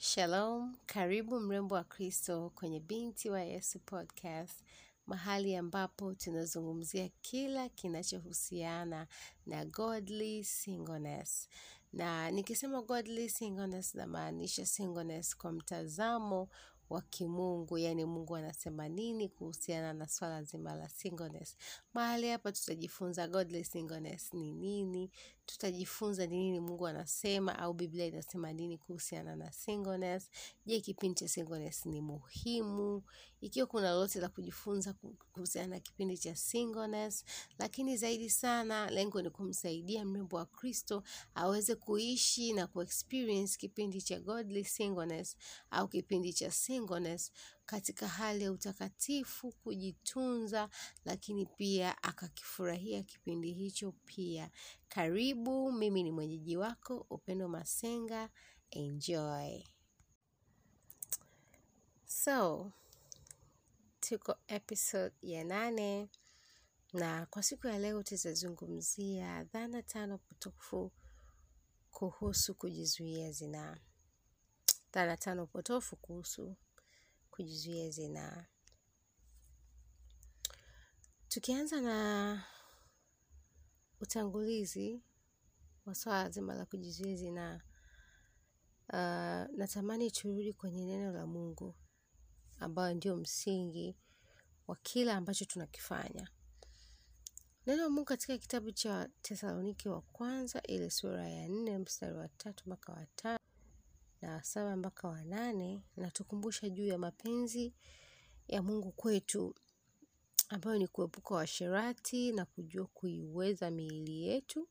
Shalom, karibu mrembo wa Kristo kwenye Binti wa Yesu podcast, mahali ambapo tunazungumzia kila kinachohusiana na godly singleness. Na nikisema godly singleness namaanisha singleness kwa mtazamo wa kimungu, yani Mungu anasema nini kuhusiana na swala zima la singleness. Mahali hapa tutajifunza godly singleness ni nini, tutajifunza ni nini Mungu anasema au Biblia inasema nini kuhusiana na singleness. Je, kipindi cha singleness ni muhimu? Ikiwa kuna lolote la kujifunza kuhusiana na kipindi cha singleness, lakini zaidi sana lengo ni kumsaidia mrembo wa Kristo aweze kuishi na kuexperience kipindi cha godly singleness au kipindi cha singleness katika hali ya utakatifu, kujitunza, lakini pia akakifurahia kipindi hicho pia. Karibu, mimi ni mwenyeji wako Upendo Masenga. Enjoy. So, tuko episode ya nane na kwa siku ya leo tutazungumzia dhana tano potofu kuhusu kujizuia zinaa. Dhana tano potofu kuhusu kujizuia zinaa. Tukianza na utangulizi wa swala zima la kujizuia zinaa. Uh, natamani turudi kwenye neno la Mungu ambayo ndio msingi wa kila ambacho tunakifanya. Neno la Mungu katika kitabu cha Tesaloniki wa kwanza ile sura ya nne mstari wa tatu mpaka wa tano na wa saba mpaka wa nane natukumbusha juu ya mapenzi ya Mungu kwetu ambayo ni kuepuka uasherati na kujua kuiweza miili yetu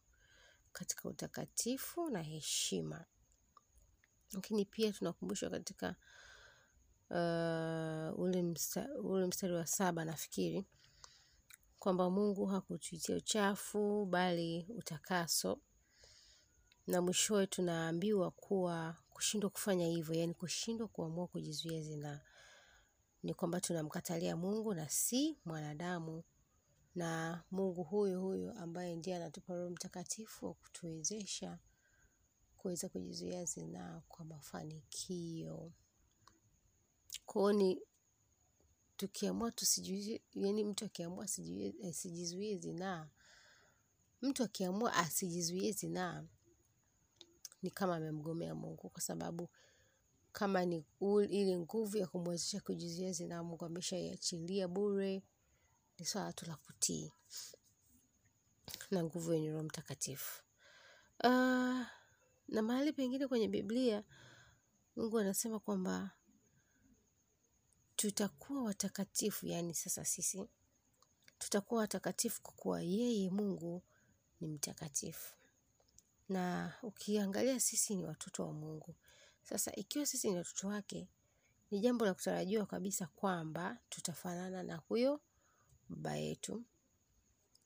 katika utakatifu na heshima. Lakini pia tunakumbushwa katika uh, ule, msta, ule mstari wa saba nafikiri kwamba Mungu hakutuitia uchafu bali utakaso, na mwishowe tunaambiwa kuwa kushindwa kufanya hivyo, yani kushindwa kuamua kujizuia zinaa ni kwamba tunamkatalia Mungu na si mwanadamu, na Mungu huyo huyo ambaye ndiye anatupa Roho Mtakatifu wa kutuwezesha kuweza kujizuia zinaa kwa mafanikio. Kwao ni tukiamua tusijizuie, yani mtu akiamua asijizuie zinaa, mtu akiamua asijizuie zinaa ni kama amemgomea Mungu, kwa sababu kama ni ili nguvu ya kumwezesha kujizuia zina Mungu ameshaiachilia bure, ni swala tu la kutii na nguvu yenye Roho Mtakatifu. Uh, na mahali pengine kwenye Biblia Mungu anasema kwamba tutakuwa watakatifu, yaani sasa sisi tutakuwa watakatifu kwa kuwa yeye Mungu ni mtakatifu. Na ukiangalia sisi ni watoto wa Mungu. Sasa ikiwa sisi ni watoto wake, ni jambo la kutarajiwa kabisa kwamba tutafanana na huyo baba yetu,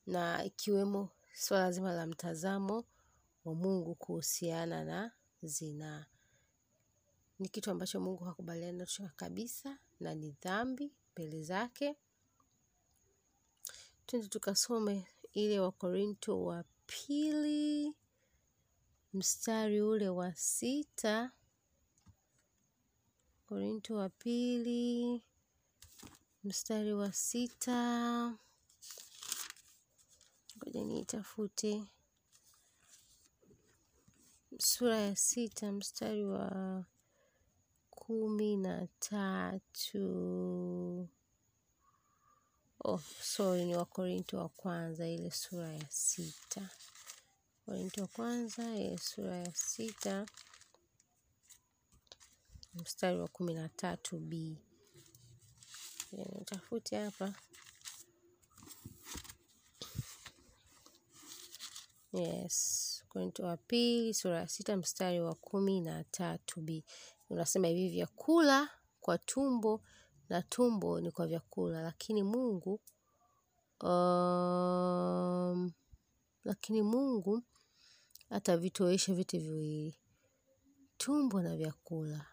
na ikiwemo swala zima la mtazamo wa Mungu kuhusiana na zinaa. Ni kitu ambacho Mungu hakubaliani nacho kabisa na ni dhambi mbele zake. Twende tukasome ile Wakorinto wa pili mstari ule wa sita. Korinto wa pili mstari wa sita. Ngoja niitafute sura ya sita mstari wa kumi na tatu. Oh, sorry ni Wakorinto wa kwanza ile sura ya sita. Wakorinto wa kwanza sura ya sita mstari wa kumi na tatu b. Nitafute hapa. Yes, Korinto wa pili sura ya sita mstari wa kumi na tatu b. Unasema hivi, vyakula kwa tumbo na tumbo ni kwa vyakula, lakini Mungu um, lakini Mungu atavitoesha vyote viwili, tumbo na vyakula.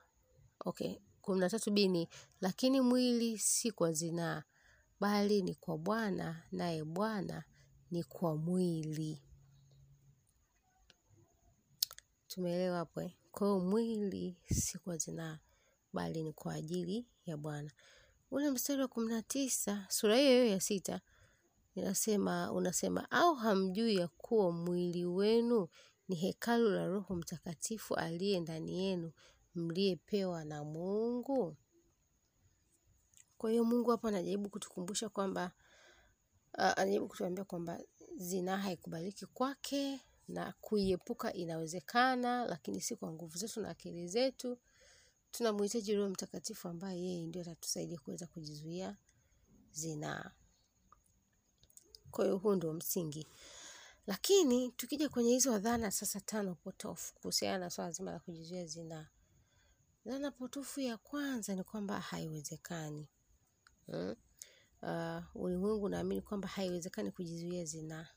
Okay, kumi na tatu b ni lakini mwili si kwa zinaa, bali ni kwa Bwana, naye Bwana ni kwa mwili. Tumeelewa hapo eh? Kwa mwili si kwa zinaa, bali ni kwa ajili ya Bwana. Ule mstari wa kumi na tisa sura hiyo hiyo ya sita inasema unasema, au hamjui ya kuwa mwili wenu ni hekalu la Roho Mtakatifu aliye ndani yenu, mliyepewa na Mungu? Kwa hiyo Mungu hapa anajaribu kutukumbusha kwamba uh, anajaribu kutuambia kwamba zinaa haikubaliki kwake na kuiepuka inawezekana, lakini si kwa nguvu zetu na akili zetu. Tunamhitaji Roho Mtakatifu ambaye yeye ndio atatusaidia kuweza kujizuia zinaa. Kwa hiyo huu ndio msingi. Lakini tukija kwenye hizo dhana sasa tano potofu kuhusiana na swala zima la kujizuia zinaa. Dhana potofu ya kwanza ni kwamba haiwezekani. Hmm? Uh, ulimwengu unaamini kwamba haiwezekani kujizuia zinaa.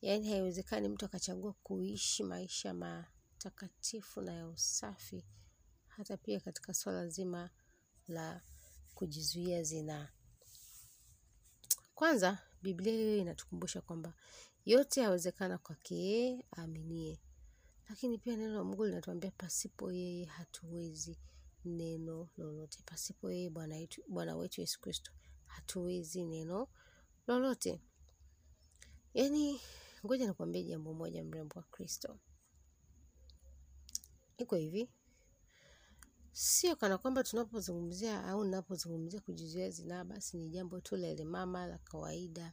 Yaani haiwezekani mtu akachagua kuishi maisha matakatifu na ya usafi hata pia katika swala zima la kujizuia zinaa. Kwanza, Biblia hiyo inatukumbusha kwamba yote yawezekana kwake yeye aaminie. Lakini pia neno la Mungu linatuambia pasipo yeye hatuwezi neno lolote. Pasipo yeye Bwana wetu Bwana wetu Yesu Kristo hatuwezi neno lolote. Yaani, ngoja nikwambie jambo moja, mrembo wa Kristo. Iko hivi, sio kana kwamba tunapozungumzia au ninapozungumzia kujizuia zinaa basi ni jambo tu lele mama la kawaida.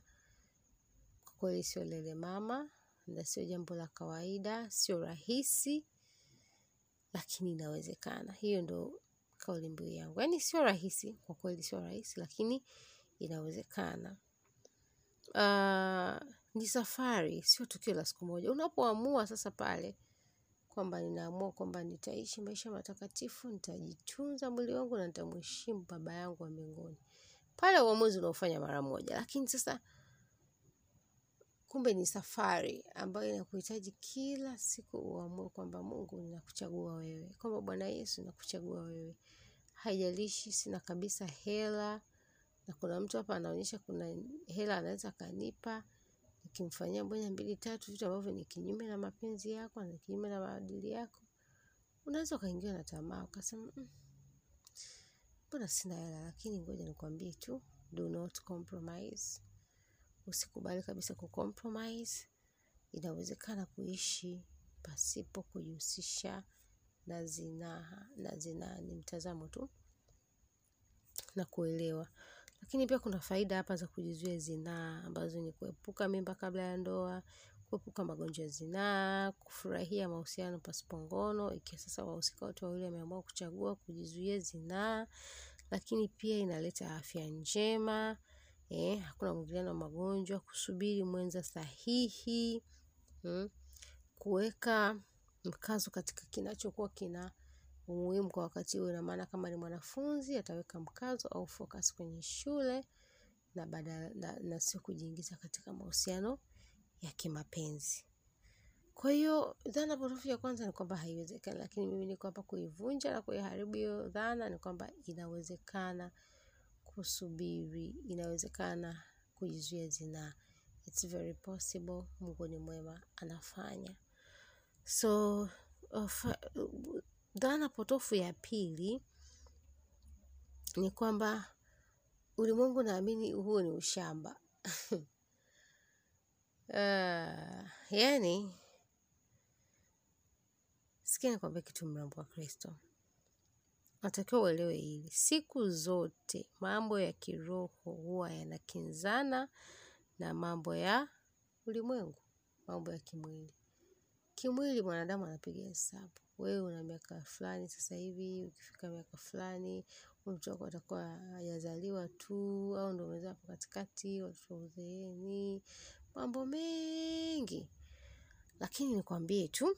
Kwa kweli sio lele mama na sio jambo la kawaida, sio rahisi, lakini inawezekana. Hiyo ndo kauli mbiu yangu. Yaani sio rahisi, kwa kweli sio rahisi, lakini inawezekana. Uh, ni safari, sio tukio la siku moja. Unapoamua sasa pale kwamba ninaamua kwamba nitaishi maisha matakatifu, nitajitunza mwili wangu na nitamheshimu baba yangu wa mbinguni. Pale uamuzi unaofanya mara moja, lakini sasa kumbe ni safari ambayo inakuhitaji kila siku uamue kwamba Mungu ninakuchagua wewe, kwamba Bwana Yesu nakuchagua wewe. Haijalishi sina kabisa hela na kuna mtu hapa anaonyesha kuna hela anaweza akanipa nikimfanyia moja mbili tatu vitu ambavyo ni kinyume na mapenzi yako na kinyume na maadili yako, unaweza ukaingiwa na tamaa ukasema, mbona sina hela? Lakini ngoja nikwambie tu, do not compromise. Usikubali kabisa kucompromise. Inawezekana kuishi pasipo kujihusisha na zinaa. Na zinaa ni mtazamo tu na kuelewa. Lakini pia kuna faida hapa za kujizuia zinaa ambazo ni kuepuka mimba kabla ya ndoa, kuepuka magonjwa ya zinaa, kufurahia mahusiano pasipo ngono, ikiwa sasa wahusika wote wawili wameamua kuchagua kujizuia zinaa, lakini pia inaleta afya njema, eh, hakuna mwingiliano wa magonjwa, kusubiri mwenza sahihi, mm, kuweka mkazo katika kinachokuwa kina umuhimu kwa wakati huo. Ina maana kama ni mwanafunzi ataweka mkazo au focus kwenye shule na badala na, sio kujiingiza katika mahusiano ya kimapenzi. Kwa hiyo dhana potofu ya kwanza ni kwamba haiwezekani, lakini mimi niko hapa kuivunja na kuiharibu hiyo dhana. Ni kwamba inawezekana kusubiri, inawezekana kujizuia zinaa. It's very possible. Mungu ni mwema, anafanya. So uh, dhana potofu ya pili ni kwamba ulimwengu naamini huo ni ushamba. Uh, yani sikia nikwambie kitu mrembo wa Kristo, natakiwa uelewe hili. Siku zote mambo ya kiroho huwa yanakinzana na mambo ya ulimwengu, mambo ya kimwili. Kimwili mwanadamu anapiga hesabu. Wewe una miaka fulani sasa hivi, ukifika miaka fulani mtoto wako atakuwa hajazaliwa tu, au ndo umezaa hapo katikati, watoto uzeeni, mambo mengi. Lakini nikwambie tu,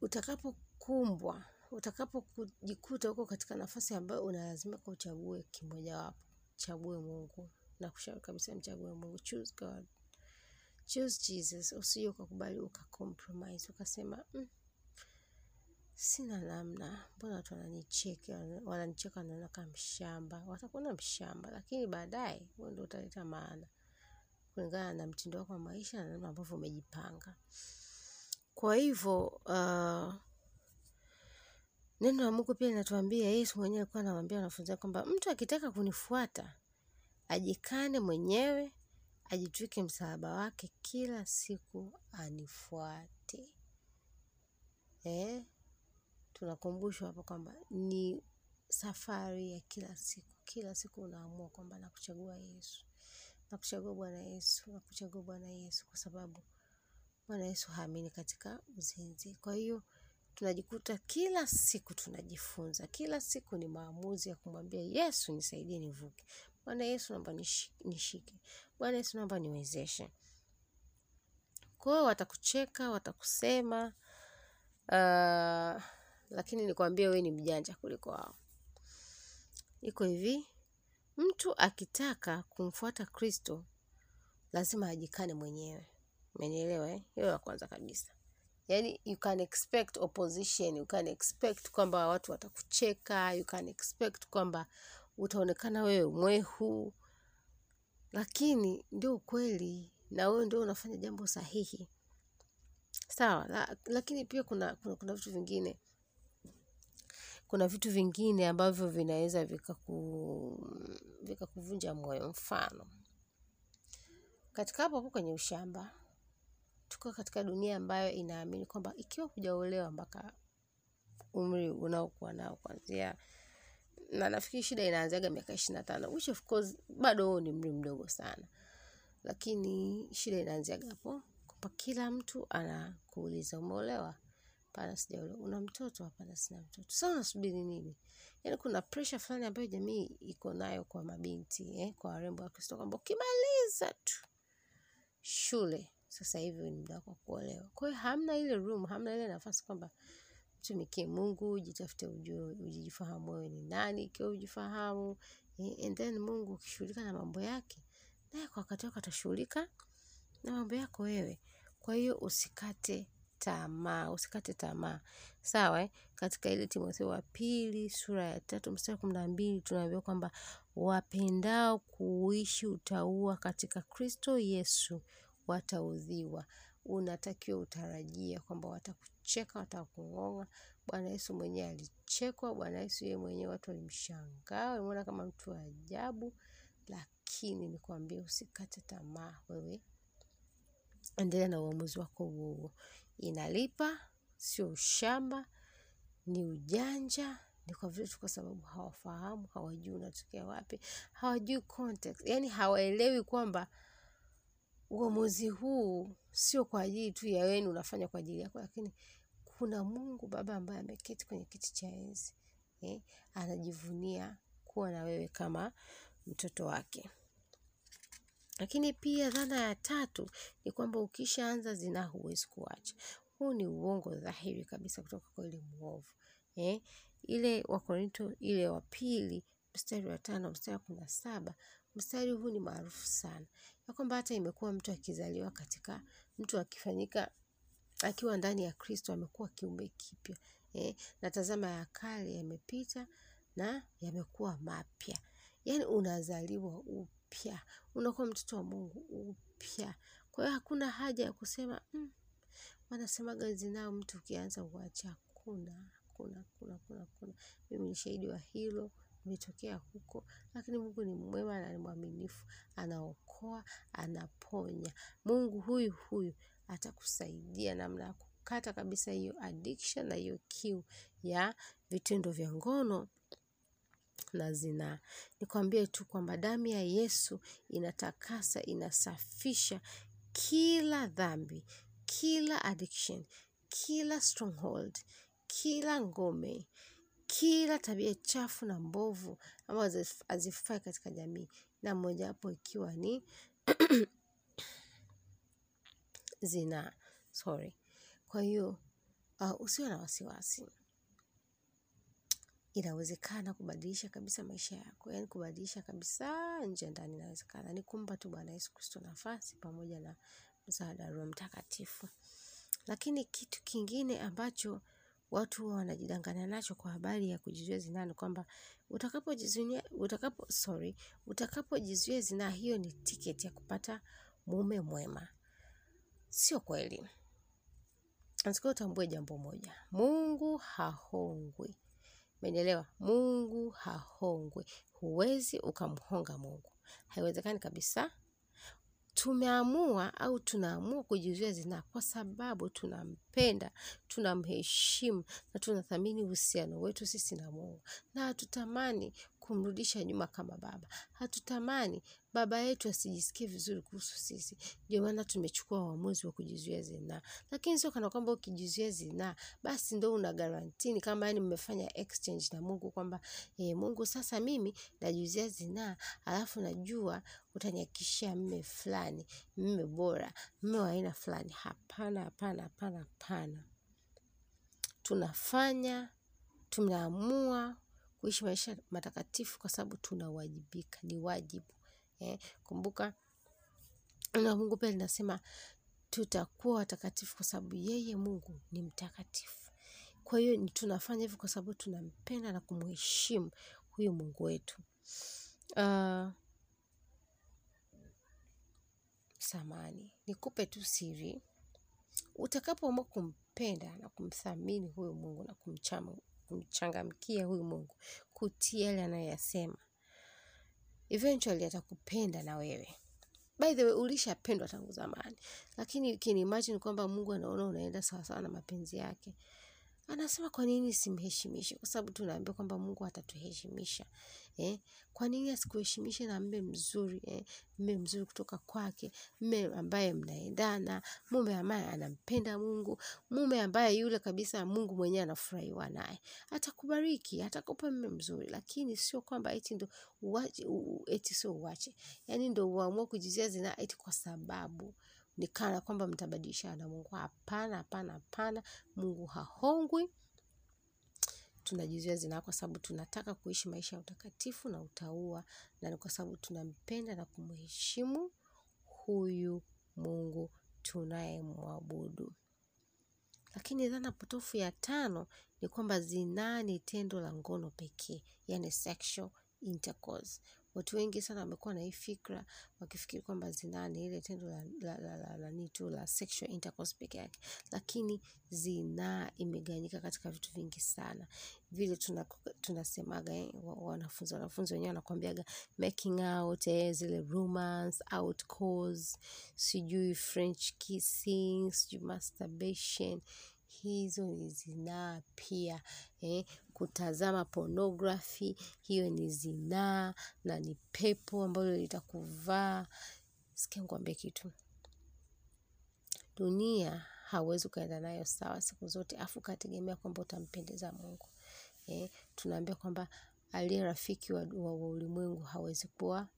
utakapokumbwa, utakapojikuta huko katika nafasi ambayo unalazimika uchague kimojawapo, chague Mungu. Nakushauri kabisa mchague Mungu, choose God, choose Jesus. Usije ukakubali ukacompromise ukasema mm, sina namna, mbona watu wananicheka, wananicheka wanaona kama mshamba. Watakuona mshamba, lakini baadaye wewe ndio utaleta maana. kulingana na mtindo wako wa maisha na namna ambavyo umejipanga. Kwa hivyo uh, neno la Mungu pia linatuambia, Yesu mwenyewe alikuwa anawaambia wanafunzi kwamba mtu akitaka kunifuata ajikane mwenyewe, ajitwike msalaba wake kila siku anifuate. Eh, tunakumbushwa hapo kwamba ni safari ya kila siku. Kila siku unaamua kwamba nakuchagua Yesu, nakuchagua Bwana Yesu, nakuchagua Bwana Yesu, kwa sababu Bwana Yesu haamini katika uzinzi. Kwa hiyo tunajikuta kila siku tunajifunza, kila siku ni maamuzi ya kumwambia Yesu, nisaidie nivuke. Bwana Yesu, naomba nishike. Bwana Yesu, naomba niwezeshe. Kwa hiyo watakucheka, watakusema, uh, lakini nikwambie wewe ni mjanja kuliko wao. Iko hivi, mtu akitaka kumfuata Kristo lazima ajikane mwenyewe. Umenielewa eh? Hiyo ya kwanza kabisa. Yaani you can expect opposition, you can expect kwamba watu watakucheka, you can expect kwamba utaonekana wewe mwehu, lakini ndio ukweli na wewe ndio unafanya jambo sahihi. Sawa, la, lakini pia kuna, kuna, kuna vitu vingine kuna vitu vingine ambavyo vinaweza vikaku vikakuvunja moyo. Mfano, katika hapo hapo kwenye ushamba, tuko katika dunia ambayo inaamini kwamba ikiwa hujaolewa mpaka umri unaokuwa nao kuanzia na nafikiri shida inaanzaga miaka ishirini na tano which of course bado huo ni mri mdogo sana, lakini shida inaanziaga hapo kwamba kila mtu anakuuliza umeolewa? Hapana, sijaolewa. Una mtoto? Hapana, sina mtoto. Sasa unasubiri nini? Yaani kuna presha fulani ambayo jamii iko nayo kwa mabinti eh, kwa warembo wa Kristo kwamba ukimaliza tu shule sasa hivi ni muda wako kuolewa. Kwa hiyo hamna ile room, hamna ile nafasi kwamba mtumikie Mungu, jitafute, ujue, ujifahamu wewe ni nani, ikiwa ujifahamu and then Mungu ukishughulika na mambo yake, naye kwa wakati wake atashughulika na mambo yako wewe. Kwa hiyo usikate tamaa, usikate tamaa. Sawa eh? Katika ile Timotheo wa pili sura ya tatu mstari wa kumi na mbili tunaambiwa kwamba wapendao kuishi utauwa katika Kristo Yesu wataudhiwa. Unatakiwa utarajia kwamba watakucheka, watakung'ong'a. Bwana Yesu mwenyewe alichekwa. Bwana Yesu yeye mwenyewe watu walimshangaa, walimwona kama mtu wa ajabu, lakini nikwambie usikate tamaa wewe endelea na uamuzi wako huo huo. Inalipa, sio ushamba, ni ujanja, ni kwa vile tu kwa sababu hawafahamu, hawajui unatokea wapi, hawajui context, yani hawaelewi kwamba uamuzi huu sio kwa ajili tu ya wewe, unafanya kwa ajili yako, lakini kuna Mungu Baba ambaye ameketi kwenye kiti cha enzi eh, anajivunia kuwa na wewe kama mtoto wake. Lakini pia dhana ya tatu ni kwamba ukishaanza zinaa huwezi kuacha. Huu ni uongo dhahiri kabisa kutoka kwa yule mwovu. Eh, ile Wakorinto ile wa pili mstari wa tano mstari wa kumi na saba mstari huu ni maarufu sana, ya kwamba hata imekuwa mtu akizaliwa katika mtu akifanyika akiwa ndani ya Kristo amekuwa kiumbe kipya. Eh, na tazama ya kale yamepita na yamekuwa mapya. Yaani unazaliwa upya, unakuwa mtoto wa Mungu upya. Kwa hiyo hakuna haja ya kusema mm, wanasemaga zinaa mtu ukianza Hakuna, hakuna, hakuna, hakuna, hakuna. Mimi ni shahidi wa hilo, nimetokea huko, lakini Mungu ni mwema na ni mwaminifu, anaokoa, anaponya. Mungu huyu huyu atakusaidia namna ya kukata kabisa hiyo addiction na hiyo kiu ya vitendo vya ngono na zinaa. Nikwambie tu kwamba damu ya Yesu inatakasa, inasafisha kila dhambi, kila addiction, kila stronghold, kila ngome, kila tabia chafu na mbovu ambazo hazifai katika jamii, na mojawapo ikiwa ni zinaa. Sorry. Kwa hiyo uh, usiwe na wasiwasi inawezekana kubadilisha kabisa maisha yako, yaani kubadilisha kabisa nje ndani, inawezekana. Ni kumpa tu Bwana Yesu Kristo nafasi pamoja na msaada wa Roho Mtakatifu. Lakini kitu kingine ambacho watu huwa wanajidanganya nacho kwa habari ya kujizuia zinaa ni kwamba utakapojizuia utakapo sorry, utakapojizuia zinaa, hiyo ni tiketi ya kupata mume mwema. Sio kweli. Nasikia utambue jambo moja. Mungu hahongwi. Umenielewa? Mungu hahongwi. Huwezi ukamhonga Mungu. Haiwezekani kabisa. Tumeamua au tunaamua kujizuia zinaa kwa sababu tunampenda, tunamheshimu na tunathamini uhusiano wetu sisi na Mungu. Na hatutamani kumrudisha nyuma kama baba. Hatutamani baba yetu asijisikie vizuri kuhusu sisi. Ndio maana tumechukua uamuzi wa kujizuia zinaa. Lakini sio kana kwamba ukijizuia zinaa, basi ndo una garantini kama yani mmefanya exchange na Mungu kwamba e, Mungu sasa mimi najizuia zinaa, alafu najua utanihakikishia mme fulani, mme bora, mme wa aina fulani. Hapana, hapana, hapana, hapana. Tunafanya, tunaamua kuishi maisha matakatifu kwa sababu tunawajibika, ni wajibu. Eh, kumbuka la Mungu pia linasema tutakuwa watakatifu kwa sababu yeye Mungu ni mtakatifu. Kwa hiyo tunafanya hivyo kwa sababu tunampenda na kumheshimu huyu Mungu wetu. Uh, samani, nikupe tu siri. Utakapoamua kumpenda na kumthamini huyu Mungu na kumchama, kumchangamkia huyu Mungu, kutii yale anayoyasema, eventually atakupenda na wewe. By the way, ulishapendwa tangu zamani, lakini can imagine kwamba Mungu anaona unaenda sawasawa na mapenzi yake, anasema kwa nini simheshimishe? Kwa sababu tunaambiwa kwamba Mungu atatuheshimisha. Eh? Kwa nini asikuheshimishe na mme mzuri eh? Mme mzuri kutoka kwake, mme ambaye mnaendana, mume ambaye anampenda Mungu, mume ambaye yule kabisa Mungu mwenyewe anafurahiwa naye. Atakubariki, atakupa mme mzuri, lakini sio kwamba eti ndo uwache, eti sio uwache. yani ndo uamue kujizia zinaa eti kwa sababu ni kana kwamba mtabadilishana na Mungu. Hapana, hapana, hapana. Mungu hahongwi. Tunajizuia zinaa kwa sababu tunataka kuishi maisha ya utakatifu na utaua, na ni kwa sababu tunampenda na kumheshimu huyu Mungu tunayemwabudu. Lakini dhana potofu ya tano ni kwamba zinaa ni tendo la ngono pekee, yani sexual intercourse. Watu wengi sana wamekuwa na hii fikra wakifikiri kwamba zinaa ni ile tendo la, la, la, la, la, ni tu la sexual intercourse peke yake, lakini zinaa imegawanyika katika vitu vingi sana. Vile tunasemaga eh, wanafunzi wanafunzi wenyewe wanakwambiaga making out, eh, zile romance, out calls, sijui french kissing, sijui masturbation hizo ni zinaa pia eh, kutazama pornography hiyo ni zinaa na ni pepo ambalo litakuvaa sikia nikwambie kitu. Dunia hauwezi ukaenda nayo sawa siku zote afu ukategemea kwamba utampendeza mungu. Eh, tunaambia kwamba aliye rafiki wa ulimwengu hawezi kuwa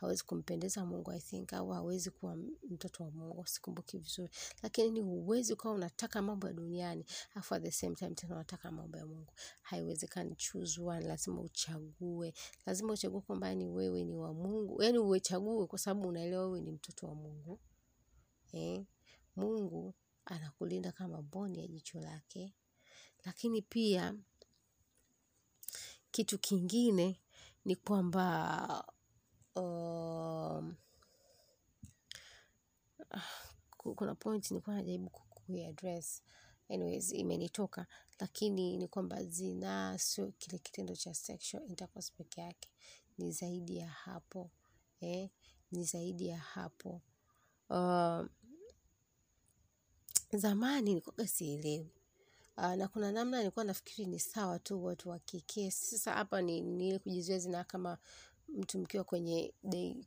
hawezi kumpendeza Mungu I think au hawezi kuwa mtoto wa Mungu, sikumbuki vizuri, lakini ni huwezi ukawa unataka mambo ya duniani afu the same time tena unataka mambo ya Mungu. Haiwezekani, choose lazima uchague, lazima uchague kwamba ni wewe ni wa Mungu, yani uwechague kwa sababu unaelewa wewe ni mtoto wa Mungu eh. Mungu anakulinda kama boni ya jicho lake, lakini pia kitu kingine ni kwamba kuna point nilikuwa najaribu kuiaddress. Anyways imenitoka. Lakini ni kwamba zinaa sio kile kitendo cha sexual intercourse peke yake. Ni zaidi ya hapo eh, ni zaidi ya hapo. Uh, zamani nilikuwa sielewi. Uh, na kuna namna nilikuwa nafikiri ni sawa tu watu wa kike. Sasa hapa ni, ni ile kujizuia zinaa kama mtu mkiwa kwenye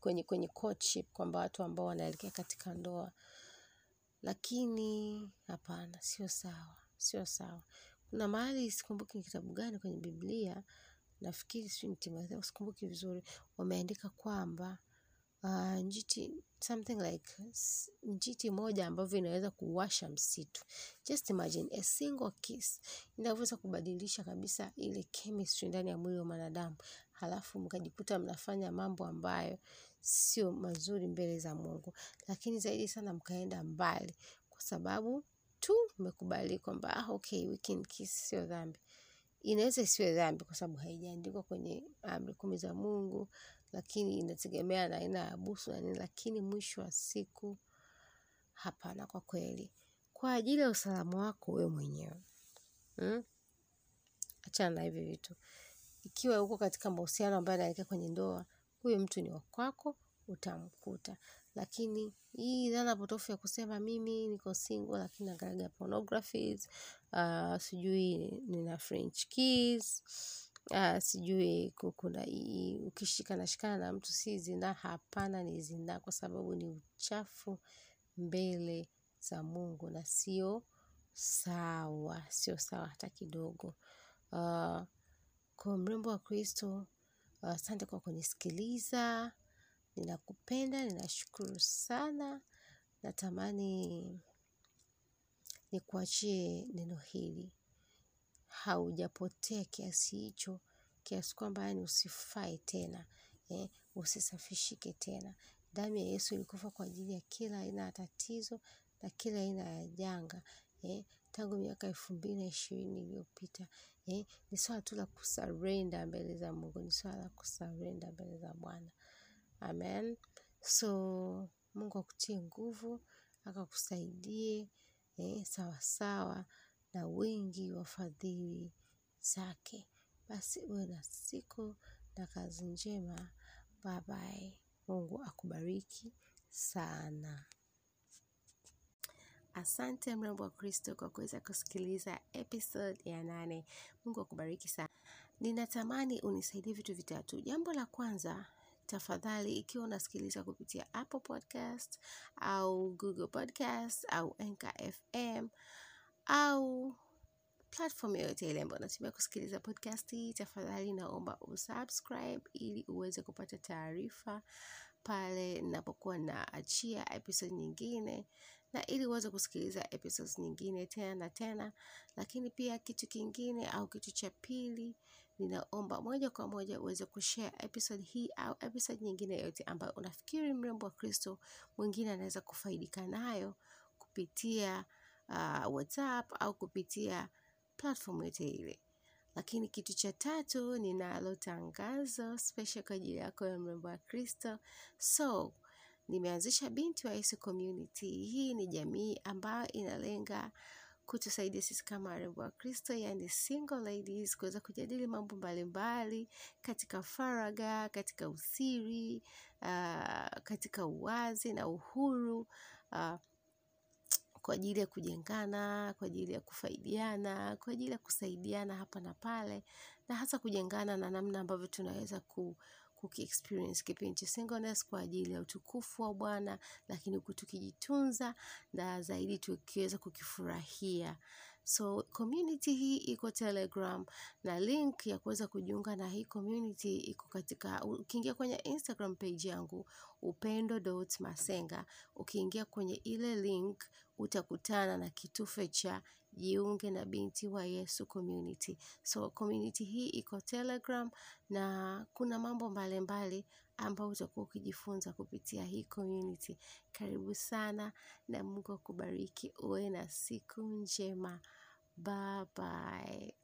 kwenye kwenye courtship kwamba watu ambao wanaelekea katika ndoa. Lakini hapana sio sawa sio sawa. Kuna mahali sikumbuki ni kitabu gani kwenye biblia nafikiri sijui timotheo sikumbuki vizuri wameandika kwamba uh, njiti something like njiti moja ambavyo inaweza kuwasha msitu. Just imagine a single kiss. Inaweza kubadilisha kabisa ile chemistry ndani ya mwili wa mwanadamu halafu mkajikuta mnafanya mambo ambayo sio mazuri mbele za mungu lakini zaidi sana mkaenda mbali kwa sababu tu mmekubali kwamba ah, okay we can kiss sio dhambi inaweza isiwe dhambi kwa sababu haijaandikwa kwenye amri kumi za mungu lakini inategemea na aina ya busu na nini, lakini mwisho wa siku hapana kwa kweli. Kwa ajili ya usalama wako wewe mwenyewe. Hmm? Achana na hivi vitu. Ikiwa uko katika mahusiano ambayo yanaelekea kwenye ndoa, huyo mtu ni wa kwako, utamkuta. Lakini hii dhana potofu ya kusema mimi niko single lakini nagaraga pornographies, sijui nina French kiss, sijui kuna ukishikana shikana na mtu si zinaa hapana ni zinaa kwa sababu ni uchafu mbele za Mungu na sio sawa, sio sawa hata kidogo. Kwa mrembo wa kristo, asante kwa kunisikiliza, ninakupenda, ninashukuru sana, natamani nikuachie neno hili. Haujapotea kiasi hicho, kiasi kwamba yaani usifai tena, usisafishike tena. Damu ya Yesu ilikufa kwa ajili ya kila aina ya tatizo na kila aina ya janga. Tangu miaka elfu mbili na ishirini iliyopita. Ni swala tu la kusurrender mbele za Mungu. Ni swala la kusurrender mbele za Bwana. Amen. So Mungu akutie nguvu, akakusaidie eh, sawasawa na wingi wa fadhili zake. Basi uwe na siku na kazi njema. Bye bye. Mungu akubariki sana. Asante mrembo wa kristo kwa kuweza kusikiliza episode ya nane. Mungu akubariki sana. Ninatamani unisaidie vitu vitatu. Jambo la kwanza, tafadhali ikiwa unasikiliza kupitia Apple Podcast au Google Podcast au Anchor au platform yoyote ile ambayo unatumia kusikiliza podcast hii, tafadhali naomba usubscribe ili uweze kupata taarifa pale ninapokuwa naachia episode nyingine na ili uweze kusikiliza episodes nyingine tena na tena. Lakini pia kitu kingine au kitu cha pili, ninaomba moja kwa moja uweze kushare episode hii au episode nyingine yote ambayo unafikiri mrembo wa kristo mwingine anaweza kufaidika nayo kupitia WhatsApp au kupitia platform yote ile. Lakini kitu cha tatu ninalo tangazo special kwa ajili yako ya mrembo wa kristo. So, nimeanzisha binti wa Yesu community. Hii ni jamii ambayo inalenga kutusaidia sisi kama warembo wa kristo, yani single ladies, kuweza kujadili mambo mbalimbali katika faraga, katika usiri, katika uwazi na uhuru, kwa ajili ya kujengana, kwa ajili ya kufaidiana, kwa ajili ya kusaidiana hapa na pale, na hasa kujengana na namna ambavyo tunaweza kukiexperience kipindi cha singleness kwa ajili ya utukufu wa Bwana, lakini huku tukijitunza na zaidi tukiweza kukifurahia. So community hii iko Telegram na link ya kuweza kujiunga na hii community iko katika, ukiingia kwenye Instagram page yangu upendo.masenga, ukiingia kwenye ile link utakutana na kitufe cha jiunge na binti wa Yesu community. So community hii iko Telegram na kuna mambo mbalimbali ambayo utakuwa ukijifunza kupitia hii community. Karibu sana na Mungu akubariki uwe na siku njema. Bye bye.